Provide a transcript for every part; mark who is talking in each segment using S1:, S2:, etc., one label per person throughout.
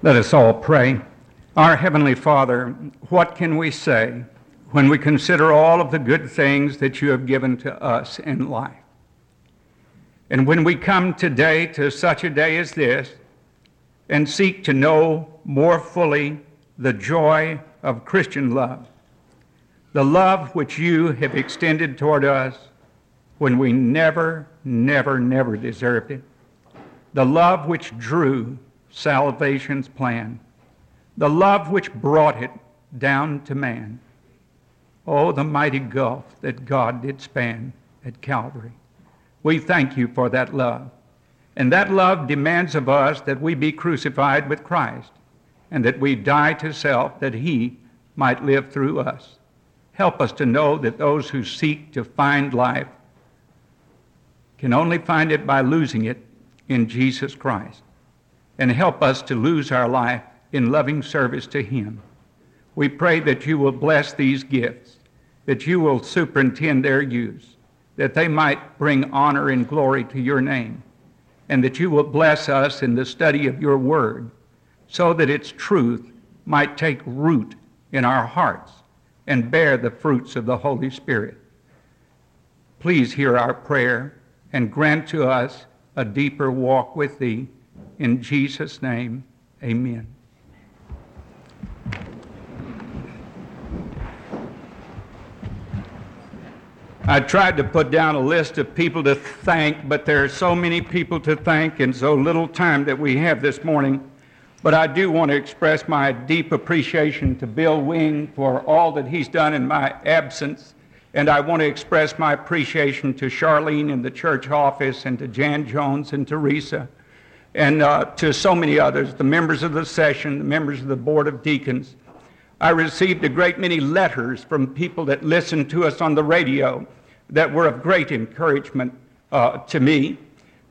S1: Let us all pray. Our Heavenly Father, what can we say when we consider all of the good things that you have given to us in life? And when we come today to such a day as this and seek to know more fully the joy of Christian love, the love which you have extended toward us when we never, never, never deserved it, the love which drew salvation's plan, the love which brought it down to man. Oh, the mighty gulf that God did span at Calvary. We thank you for that love. And that love demands of us that we be crucified with Christ and that we die to self that he might live through us. Help us to know that those who seek to find life can only find it by losing it in Jesus Christ and help us to lose our life in loving service to Him. We pray that you will bless these gifts, that you will superintend their use, that they might bring honor and glory to your name, and that you will bless us in the study of your word, so that its truth might take root in our hearts and bear the fruits of the Holy Spirit. Please hear our prayer and grant to us a deeper walk with Thee in Jesus' name, amen. I tried to put down a list of people to thank, but there are so many people to thank and so little time that we have this morning. But I do want to express my deep appreciation to Bill Wing for all that he's done in my absence. And I want to express my appreciation to Charlene in the church office and to Jan Jones and Teresa and uh, to so many others, the members of the session, the members of the Board of Deacons. I received a great many letters from people that listened to us on the radio that were of great encouragement uh, to me.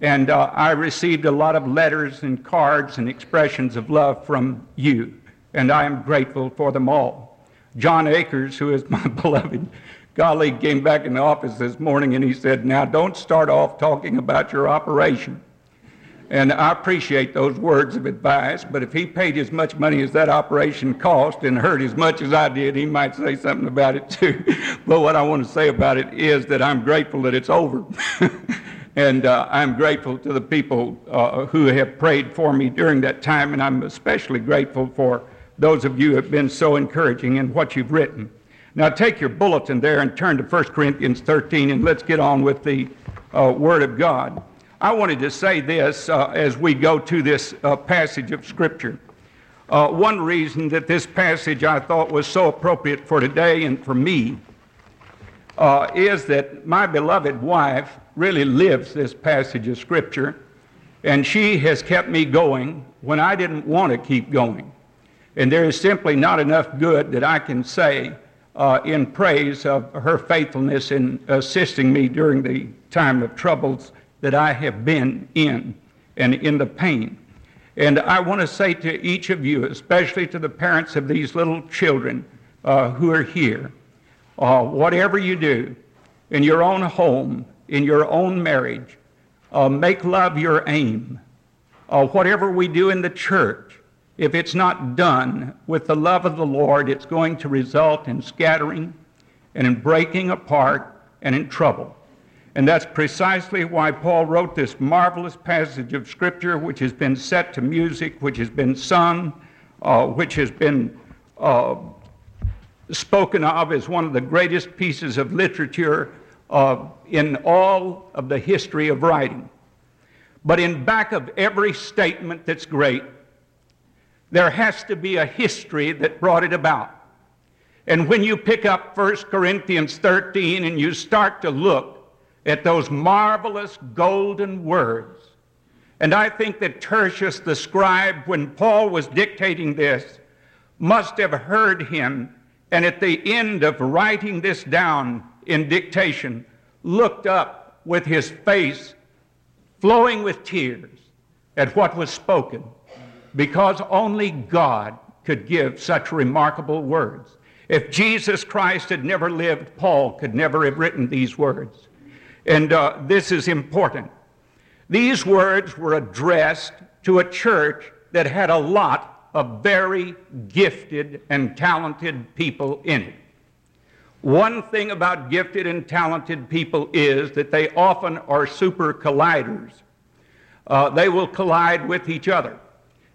S1: And uh, I received a lot of letters and cards and expressions of love from you, and I am grateful for them all. John Akers, who is my beloved colleague, came back in the office this morning and he said, Now don't start off talking about your operation. And I appreciate those words of advice, but if he paid as much money as that operation cost and hurt as much as I did, he might say something about it too. but what I want to say about it is that I'm grateful that it's over. and uh, I'm grateful to the people uh, who have prayed for me during that time, and I'm especially grateful for those of you who have been so encouraging in what you've written. Now take your bulletin there and turn to 1 Corinthians 13, and let's get on with the uh, Word of God. I wanted to say this uh, as we go to this uh, passage of Scripture. Uh, one reason that this passage I thought was so appropriate for today and for me uh, is that my beloved wife really lives this passage of Scripture, and she has kept me going when I didn't want to keep going. And there is simply not enough good that I can say uh, in praise of her faithfulness in assisting me during the time of troubles that I have been in and in the pain. And I want to say to each of you, especially to the parents of these little children uh, who are here, uh, whatever you do in your own home, in your own marriage, uh, make love your aim. Uh, whatever we do in the church, if it's not done with the love of the Lord, it's going to result in scattering and in breaking apart and in trouble. And that's precisely why Paul wrote this marvelous passage of Scripture, which has been set to music, which has been sung, uh, which has been uh, spoken of as one of the greatest pieces of literature uh, in all of the history of writing. But in back of every statement that's great, there has to be a history that brought it about. And when you pick up 1 Corinthians 13 and you start to look, at those marvelous golden words. And I think that Tertius the scribe, when Paul was dictating this, must have heard him, and at the end of writing this down in dictation, looked up with his face flowing with tears at what was spoken, because only God could give such remarkable words. If Jesus Christ had never lived, Paul could never have written these words. And uh, this is important. These words were addressed to a church that had a lot of very gifted and talented people in it. One thing about gifted and talented people is that they often are super colliders. Uh, they will collide with each other.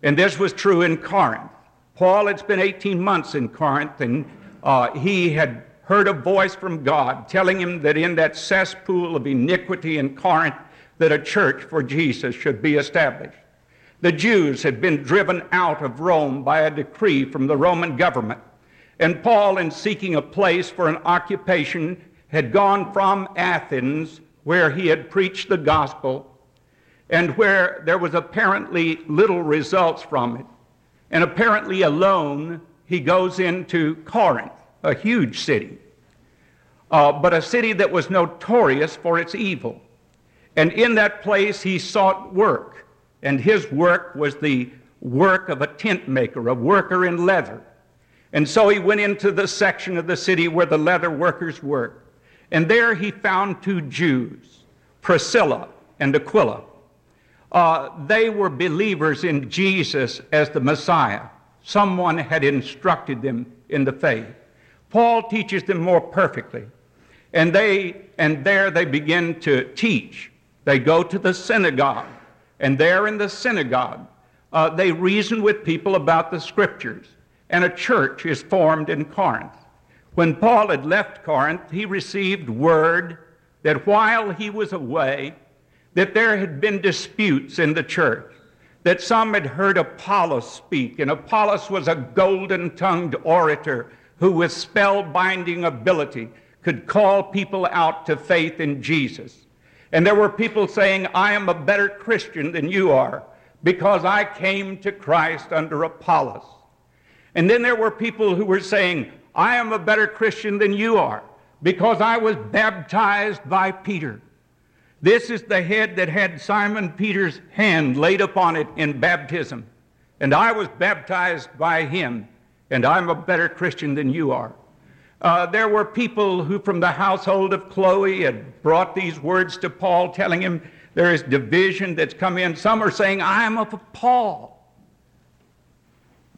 S1: And this was true in Corinth. Paul had spent 18 months in Corinth, and uh, he had heard a voice from God telling him that in that cesspool of iniquity in Corinth, that a church for Jesus should be established. The Jews had been driven out of Rome by a decree from the Roman government. And Paul, in seeking a place for an occupation, had gone from Athens, where he had preached the gospel, and where there was apparently little results from it. And apparently alone, he goes into Corinth, a huge city, uh, but a city that was notorious for its evil. And in that place, he sought work. And his work was the work of a tent maker, a worker in leather. And so he went into the section of the city where the leather workers worked. And there he found two Jews, Priscilla and Aquila. Uh, they were believers in Jesus as the Messiah. Someone had instructed them in the faith. Paul teaches them more perfectly. And they and there they begin to teach. They go to the synagogue, and there in the synagogue, uh, they reason with people about the scriptures and a church is formed in Corinth. When Paul had left Corinth, he received word that while he was away, that there had been disputes in the church, that some had heard Apollos speak, and Apollos was a golden-tongued orator who with spell-binding ability could call people out to faith in Jesus. And there were people saying, I am a better Christian than you are because I came to Christ under Apollos. And then there were people who were saying, I am a better Christian than you are because I was baptized by Peter. This is the head that had Simon Peter's hand laid upon it in baptism. And I was baptized by him, and I'm a better Christian than you are. Uh, there were people who, from the household of Chloe, had brought these words to Paul, telling him there is division that's come in. Some are saying, I am of Paul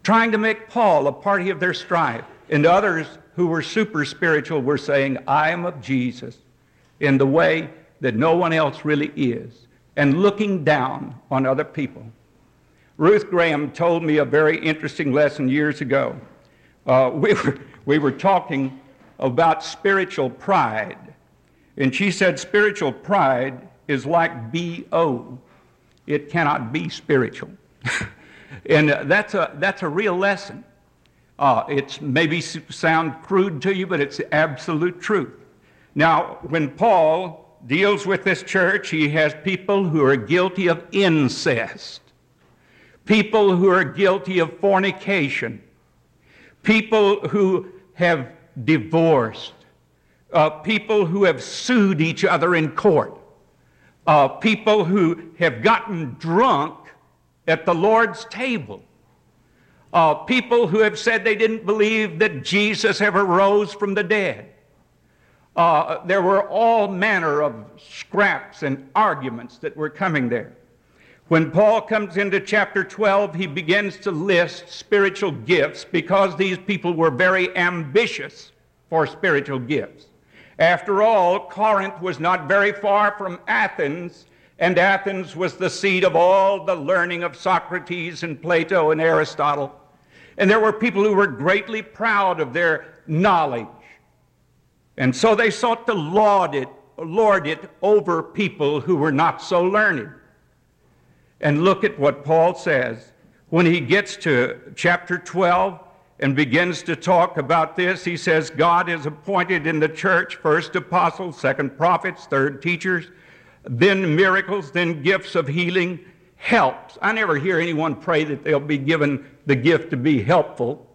S1: trying to make Paul a party of their strife. And others who were super spiritual were saying, I am of Jesus in the way that no one else really is, and looking down on other people. Ruth Graham told me a very interesting lesson years ago. Uh, we, were, we were talking about spiritual pride, and she said spiritual pride is like B.O., it cannot be spiritual. And that's a, that's a real lesson. Uh, it's maybe sound crude to you, but it's absolute truth. Now, when Paul deals with this church, he has people who are guilty of incest, people who are guilty of fornication, people who have divorced, uh, people who have sued each other in court, uh, people who have gotten drunk at the Lord's table. Uh, people who have said they didn't believe that Jesus ever rose from the dead. Uh, there were all manner of scraps and arguments that were coming there. When Paul comes into chapter 12, he begins to list spiritual gifts because these people were very ambitious for spiritual gifts. After all, Corinth was not very far from Athens, and Athens was the seat of all the learning of Socrates and Plato and Aristotle. And there were people who were greatly proud of their knowledge. And so they sought to laud it, lord it over people who were not so learned. And look at what Paul says when he gets to chapter 12 and begins to talk about this. He says, God has appointed in the church first apostles, second prophets, third teachers then miracles, then gifts of healing, helps. I never hear anyone pray that they'll be given the gift to be helpful.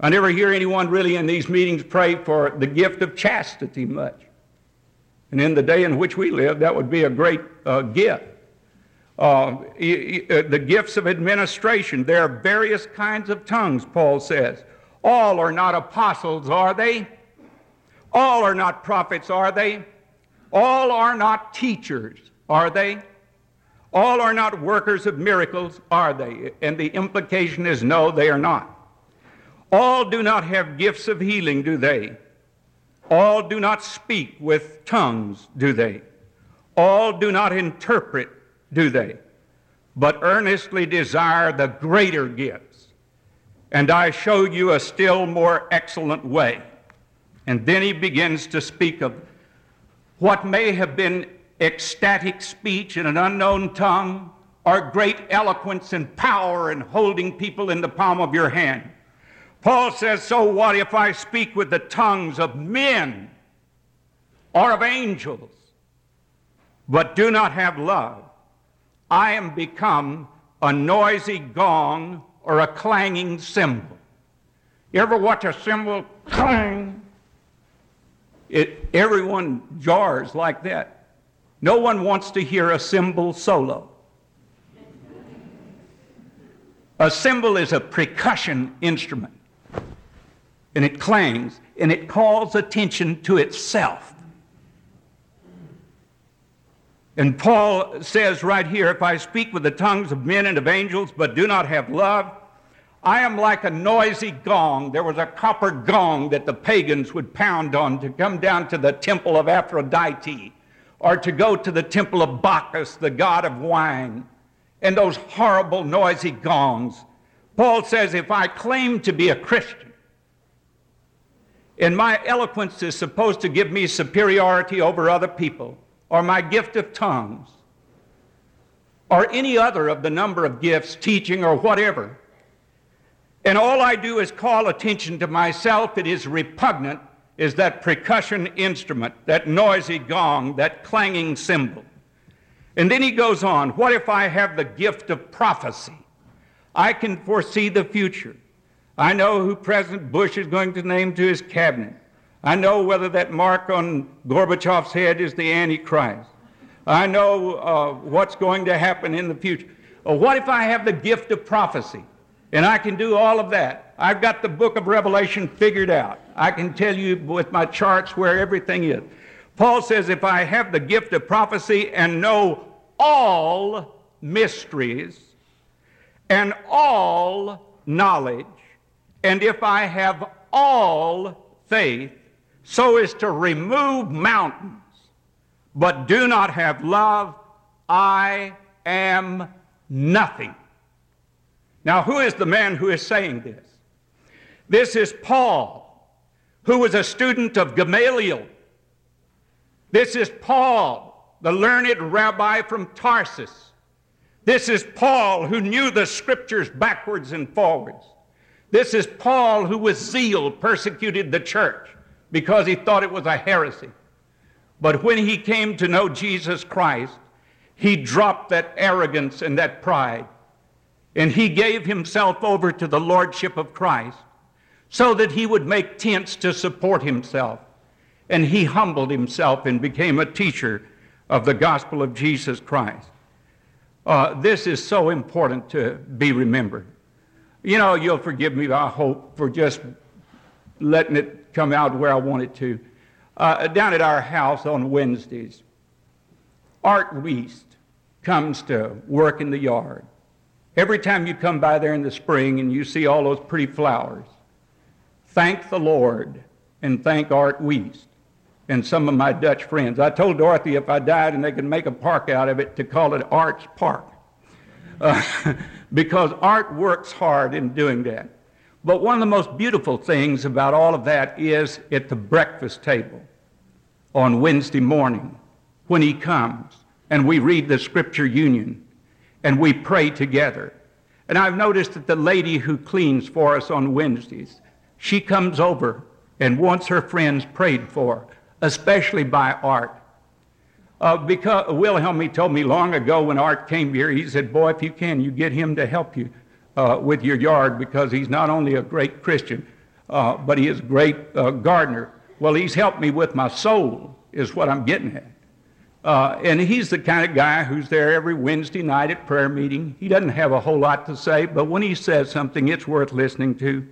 S1: I never hear anyone really in these meetings pray for the gift of chastity much. And in the day in which we live, that would be a great uh, gift. Uh, the gifts of administration. There are various kinds of tongues, Paul says. All are not apostles, are they? All are not prophets, are they? All are not teachers, are they? All are not workers of miracles, are they? And the implication is no, they are not. All do not have gifts of healing, do they? All do not speak with tongues, do they? All do not interpret, do they? But earnestly desire the greater gifts. And I show you a still more excellent way. And then he begins to speak of what may have been ecstatic speech in an unknown tongue or great eloquence and power in holding people in the palm of your hand. Paul says, So what if I speak with the tongues of men or of angels, but do not have love? I am become a noisy gong or a clanging cymbal. You ever watch a cymbal clang? It, everyone jars like that. No one wants to hear a cymbal solo. A cymbal is a percussion instrument and it clangs and it calls attention to itself. And Paul says right here if I speak with the tongues of men and of angels but do not have love, I am like a noisy gong. There was a copper gong that the pagans would pound on to come down to the temple of Aphrodite or to go to the temple of Bacchus, the god of wine, and those horrible, noisy gongs. Paul says if I claim to be a Christian, and my eloquence is supposed to give me superiority over other people, or my gift of tongues, or any other of the number of gifts, teaching or whatever. And all I do is call attention to myself. It is repugnant, is that percussion instrument, that noisy gong, that clanging cymbal. And then he goes on, What if I have the gift of prophecy? I can foresee the future. I know who President Bush is going to name to his cabinet. I know whether that mark on Gorbachev's head is the Antichrist. I know uh, what's going to happen in the future. Uh, what if I have the gift of prophecy and I can do all of that? I've got the book of Revelation figured out. I can tell you with my charts where everything is. Paul says, if I have the gift of prophecy and know all mysteries and all knowledge, and if I have all faith so as to remove mountains, but do not have love, I am nothing. Now, who is the man who is saying this? This is Paul, who was a student of Gamaliel. This is Paul, the learned rabbi from Tarsus. This is Paul, who knew the scriptures backwards and forwards. This is Paul, who with zeal persecuted the church because he thought it was a heresy. But when he came to know Jesus Christ, he dropped that arrogance and that pride. And he gave himself over to the lordship of Christ so that he would make tents to support himself. And he humbled himself and became a teacher of the gospel of Jesus Christ. Uh, this is so important to be remembered. You know, you'll forgive me, I hope, for just letting it come out where I want it to. Uh, down at our house on Wednesdays, Art Weist comes to work in the yard. Every time you come by there in the spring and you see all those pretty flowers, thank the Lord and thank Art Weist and some of my Dutch friends. I told Dorothy if I died and they could make a park out of it to call it Art's Park. Uh, because art works hard in doing that. But one of the most beautiful things about all of that is at the breakfast table on Wednesday morning when he comes and we read the scripture union and we pray together. And I've noticed that the lady who cleans for us on Wednesdays, she comes over and wants her friends prayed for, especially by art. Uh, because Wilhelm, he told me long ago when Art came here, he said, Boy, if you can, you get him to help you uh, with your yard because he's not only a great Christian, uh, but he is a great uh, gardener. Well, he's helped me with my soul, is what I'm getting at. Uh, and he's the kind of guy who's there every Wednesday night at prayer meeting. He doesn't have a whole lot to say, but when he says something, it's worth listening to.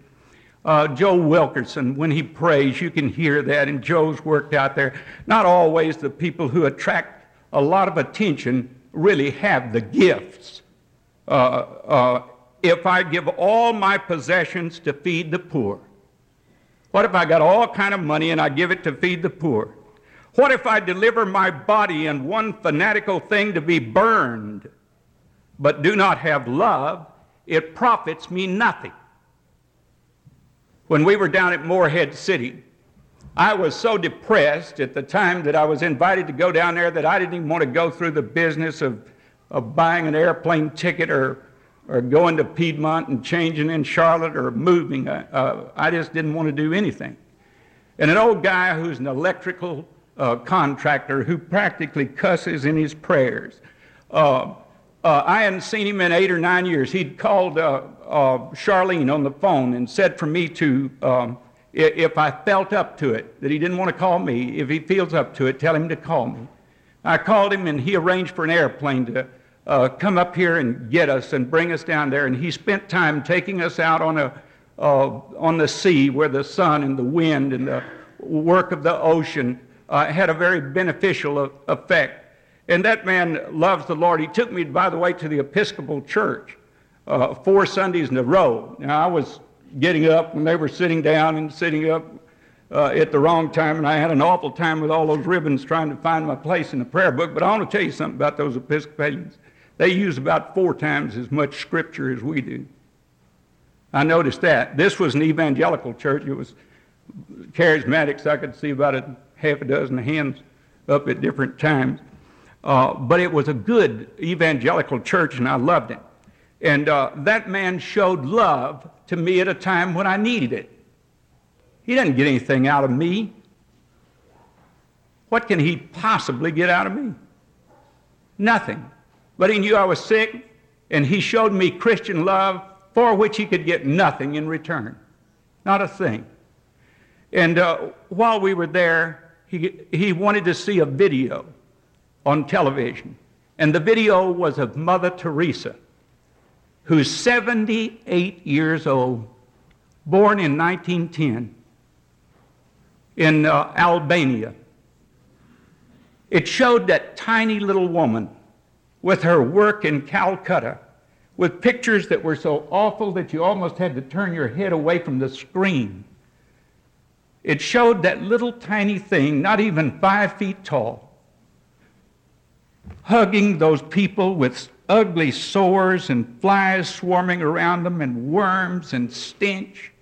S1: Uh, Joe Wilkerson, when he prays, you can hear that, and Joe's worked out there. Not always the people who attract a lot of attention really have the gifts. Uh, uh, if I give all my possessions to feed the poor? What if I got all kind of money and I give it to feed the poor? What if I deliver my body in one fanatical thing to be burned, but do not have love? It profits me nothing. When we were down at Morehead City, I was so depressed at the time that I was invited to go down there that I didn't even want to go through the business of, of buying an airplane ticket or, or going to Piedmont and changing in Charlotte or moving. Uh, I just didn't want to do anything. And an old guy who's an electrical uh, contractor who practically cusses in his prayers. Uh, uh, I hadn't seen him in eight or nine years. He'd called uh, uh, Charlene on the phone and said for me to, um, if I felt up to it, that he didn't want to call me. If he feels up to it, tell him to call me. I called him and he arranged for an airplane to uh, come up here and get us and bring us down there. And he spent time taking us out on, a, uh, on the sea where the sun and the wind and the work of the ocean uh, had a very beneficial effect. And that man loves the Lord. He took me, by the way, to the Episcopal Church uh, four Sundays in a row. Now, I was getting up when they were sitting down and sitting up uh, at the wrong time, and I had an awful time with all those ribbons trying to find my place in the prayer book. But I want to tell you something about those Episcopalians. They use about four times as much scripture as we do. I noticed that. This was an evangelical church. It was charismatics. I could see about a half a dozen hands up at different times. Uh, but it was a good evangelical church, and I loved it. And uh, that man showed love to me at a time when I needed it. He didn't get anything out of me. What can he possibly get out of me? Nothing. But he knew I was sick, and he showed me Christian love for which he could get nothing in return. Not a thing. And uh, while we were there, he, he wanted to see a video on television. And the video was of Mother Teresa, who's 78 years old, born in 1910 in uh, Albania. It showed that tiny little woman with her work in Calcutta, with pictures that were so awful that you almost had to turn your head away from the screen. It showed that little tiny thing, not even five feet tall, hugging those people with ugly sores and flies swarming around them and worms and stench.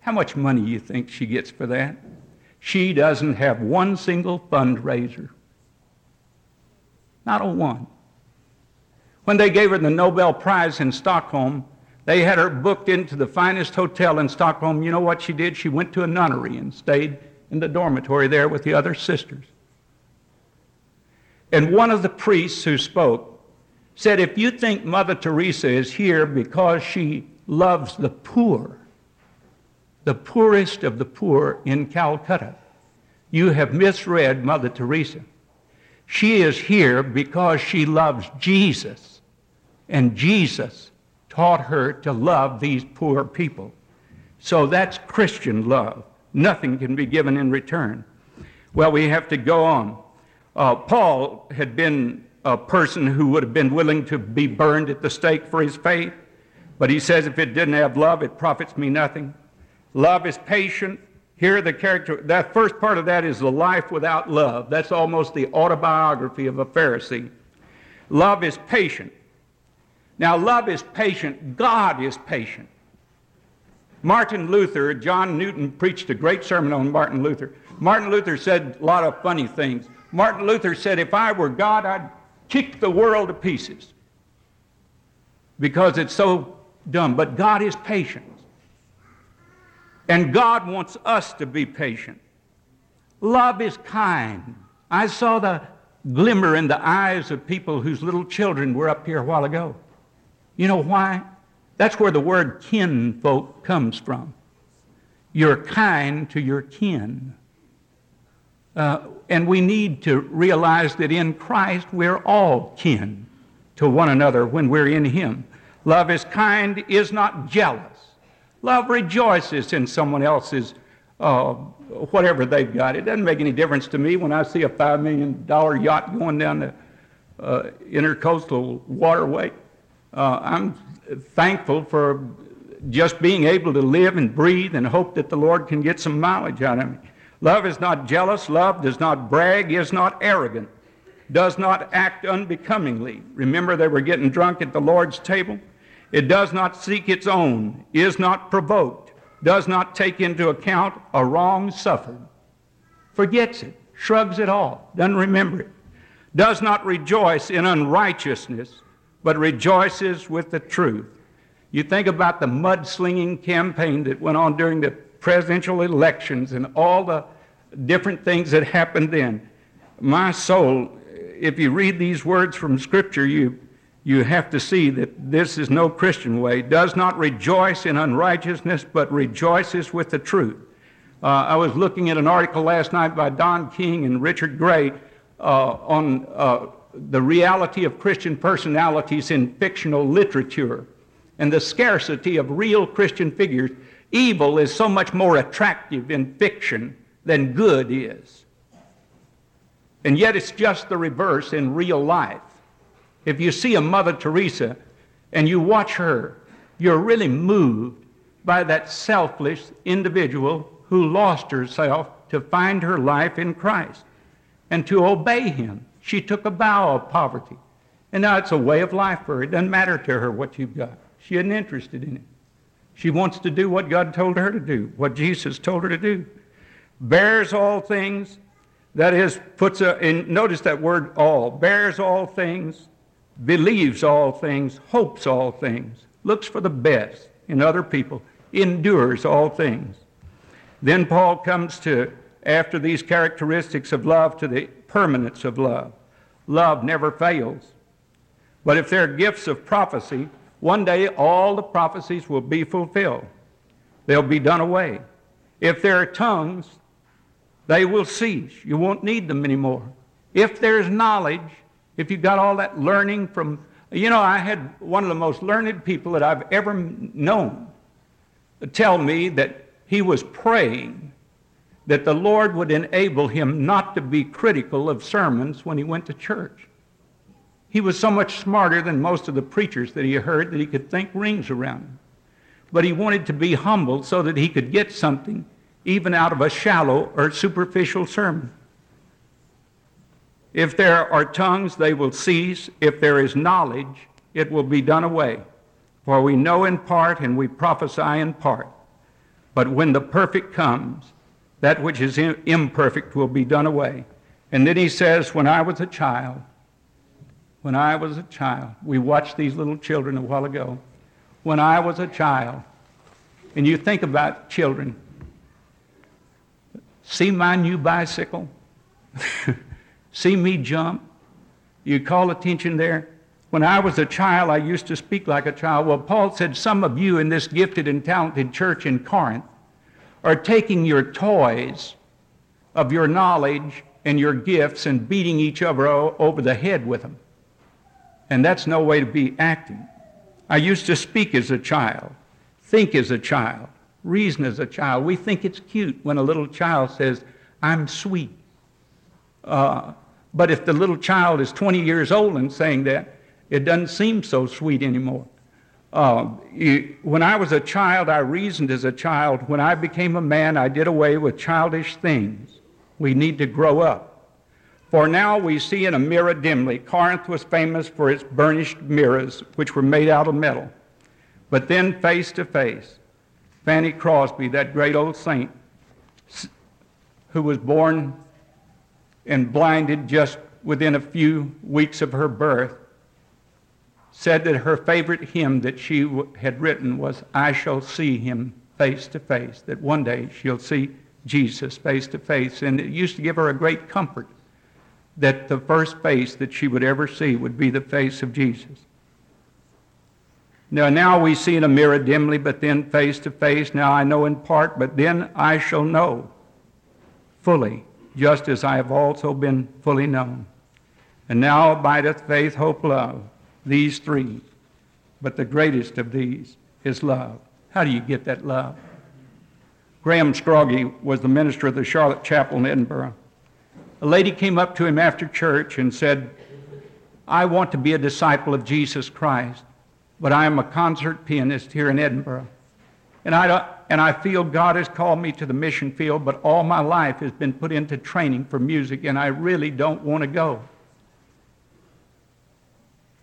S1: How much money do you think she gets for that? She doesn't have one single fundraiser. Not a one. When they gave her the Nobel Prize in Stockholm, they had her booked into the finest hotel in Stockholm. You know what she did? She went to a nunnery and stayed in the dormitory there with the other sisters. And one of the priests who spoke said, If you think Mother Teresa is here because she loves the poor, the poorest of the poor in Calcutta, you have misread Mother Teresa. She is here because she loves Jesus, and Jesus taught her to love these poor people. So that's Christian love. Nothing can be given in return. Well, we have to go on. Uh, Paul had been a person who would have been willing to be burned at the stake for his faith, but he says, if it didn't have love, it profits me nothing. Love is patient. Here, the character, that first part of that is the life without love. That's almost the autobiography of a Pharisee. Love is patient. Now, love is patient. God is patient. Martin Luther, John Newton preached a great sermon on Martin Luther. Martin Luther said a lot of funny things. Martin Luther said, If I were God, I'd kick the world to pieces because it's so dumb. But God is patient. And God wants us to be patient. Love is kind. I saw the glimmer in the eyes of people whose little children were up here a while ago. You know why? That's where the word kinfolk comes from. You're kind to your kin. Uh, and we need to realize that in Christ we're all kin to one another when we're in Him. Love is kind, is not jealous. Love rejoices in someone else's uh, whatever they've got. It doesn't make any difference to me when I see a $5 million yacht going down the uh, intercoastal waterway. Uh, I'm thankful for just being able to live and breathe and hope that the Lord can get some mileage out of me. Love is not jealous. Love does not brag, is not arrogant, does not act unbecomingly. Remember, they were getting drunk at the Lord's table? It does not seek its own, is not provoked, does not take into account a wrong suffered, forgets it, shrugs it off, doesn't remember it, does not rejoice in unrighteousness, but rejoices with the truth. You think about the mudslinging campaign that went on during the presidential elections and all the different things that happened then. My soul, if you read these words from Scripture, you, you have to see that this is no Christian way. Does not rejoice in unrighteousness, but rejoices with the truth. Uh, I was looking at an article last night by Don King and Richard Gray uh, on uh, the reality of Christian personalities in fictional literature and the scarcity of real Christian figures. Evil is so much more attractive in fiction than good is. And yet it's just the reverse in real life. If you see a Mother Teresa and you watch her, you're really moved by that selfless individual who lost herself to find her life in Christ and to obey Him. She took a vow of poverty. And now it's a way of life for her. It doesn't matter to her what you've got. She isn't interested in it. She wants to do what God told her to do, what Jesus told her to do. Bears all things, that is, puts a, and notice that word all, bears all things, believes all things, hopes all things, looks for the best in other people, endures all things. Then Paul comes to, after these characteristics of love, to the permanence of love. Love never fails. But if there are gifts of prophecy, one day all the prophecies will be fulfilled. They'll be done away. If there are tongues, they will cease. You won't need them anymore. If there's knowledge, if you've got all that learning from, you know, I had one of the most learned people that I've ever known tell me that he was praying that the Lord would enable him not to be critical of sermons when he went to church. He was so much smarter than most of the preachers that he heard that he could think rings around him. But he wanted to be humble so that he could get something even out of a shallow or superficial sermon. If there are tongues, they will cease. If there is knowledge, it will be done away. For we know in part and we prophesy in part. But when the perfect comes, that which is imperfect will be done away. And then he says, When I was a child, when I was a child, we watched these little children a while ago. When I was a child, and you think about children, see my new bicycle, see me jump, you call attention there. When I was a child, I used to speak like a child. Well, Paul said some of you in this gifted and talented church in Corinth are taking your toys of your knowledge and your gifts and beating each other over the head with them. And that's no way to be acting. I used to speak as a child, think as a child, reason as a child. We think it's cute when a little child says, I'm sweet. Uh, but if the little child is 20 years old and saying that, it doesn't seem so sweet anymore. Uh, you, when I was a child, I reasoned as a child. When I became a man, I did away with childish things. We need to grow up. For now we see in a mirror dimly. Corinth was famous for its burnished mirrors, which were made out of metal. But then, face to face, Fanny Crosby, that great old saint, who was born and blinded just within a few weeks of her birth, said that her favorite hymn that she had written was, I shall see him face to face, that one day she'll see Jesus face to face. And it used to give her a great comfort that the first face that she would ever see would be the face of Jesus. Now, now we see in a mirror dimly, but then face to face. Now I know in part, but then I shall know fully, just as I have also been fully known. And now abideth faith, hope, love, these three. But the greatest of these is love. How do you get that love? Graham Scroggie was the minister of the Charlotte Chapel in Edinburgh. A lady came up to him after church and said, I want to be a disciple of Jesus Christ, but I am a concert pianist here in Edinburgh. And I, and I feel God has called me to the mission field, but all my life has been put into training for music, and I really don't want to go.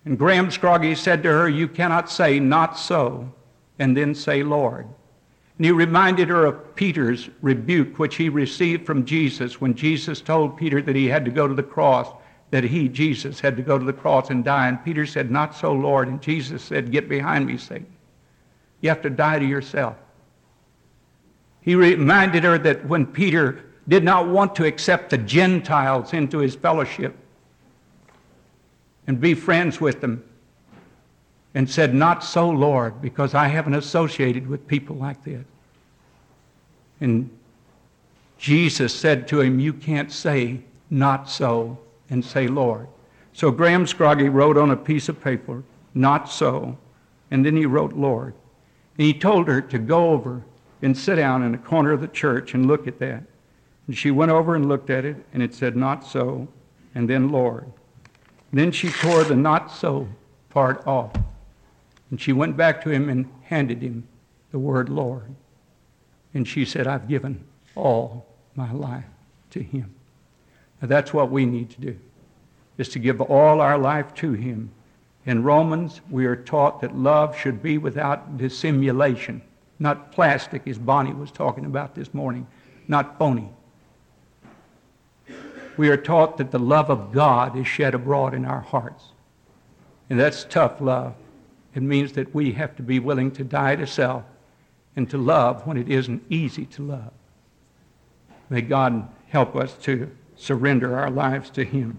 S1: And Graham Scroggie said to her, You cannot say, Not so, and then say, Lord. And he reminded her of Peter's rebuke, which he received from Jesus when Jesus told Peter that he had to go to the cross, that he, Jesus, had to go to the cross and die. And Peter said, Not so, Lord. And Jesus said, Get behind me, Satan. You have to die to yourself. He reminded her that when Peter did not want to accept the Gentiles into his fellowship and be friends with them, and said, Not so, Lord, because I haven't associated with people like this. And Jesus said to him, You can't say, Not so, and say, Lord. So Graham Scroggie wrote on a piece of paper, Not so, and then he wrote, Lord. And he told her to go over and sit down in a corner of the church and look at that. And she went over and looked at it, and it said, Not so, and then Lord. Then she tore the not so part off. And she went back to him and handed him the word Lord. And she said, I've given all my life to him. Now that's what we need to do, is to give all our life to him. In Romans, we are taught that love should be without dissimulation, not plastic, as Bonnie was talking about this morning, not phony. We are taught that the love of God is shed abroad in our hearts. And that's tough love. It means that we have to be willing to die to self and to love when it isn't easy to love. May God help us to surrender our lives to Him.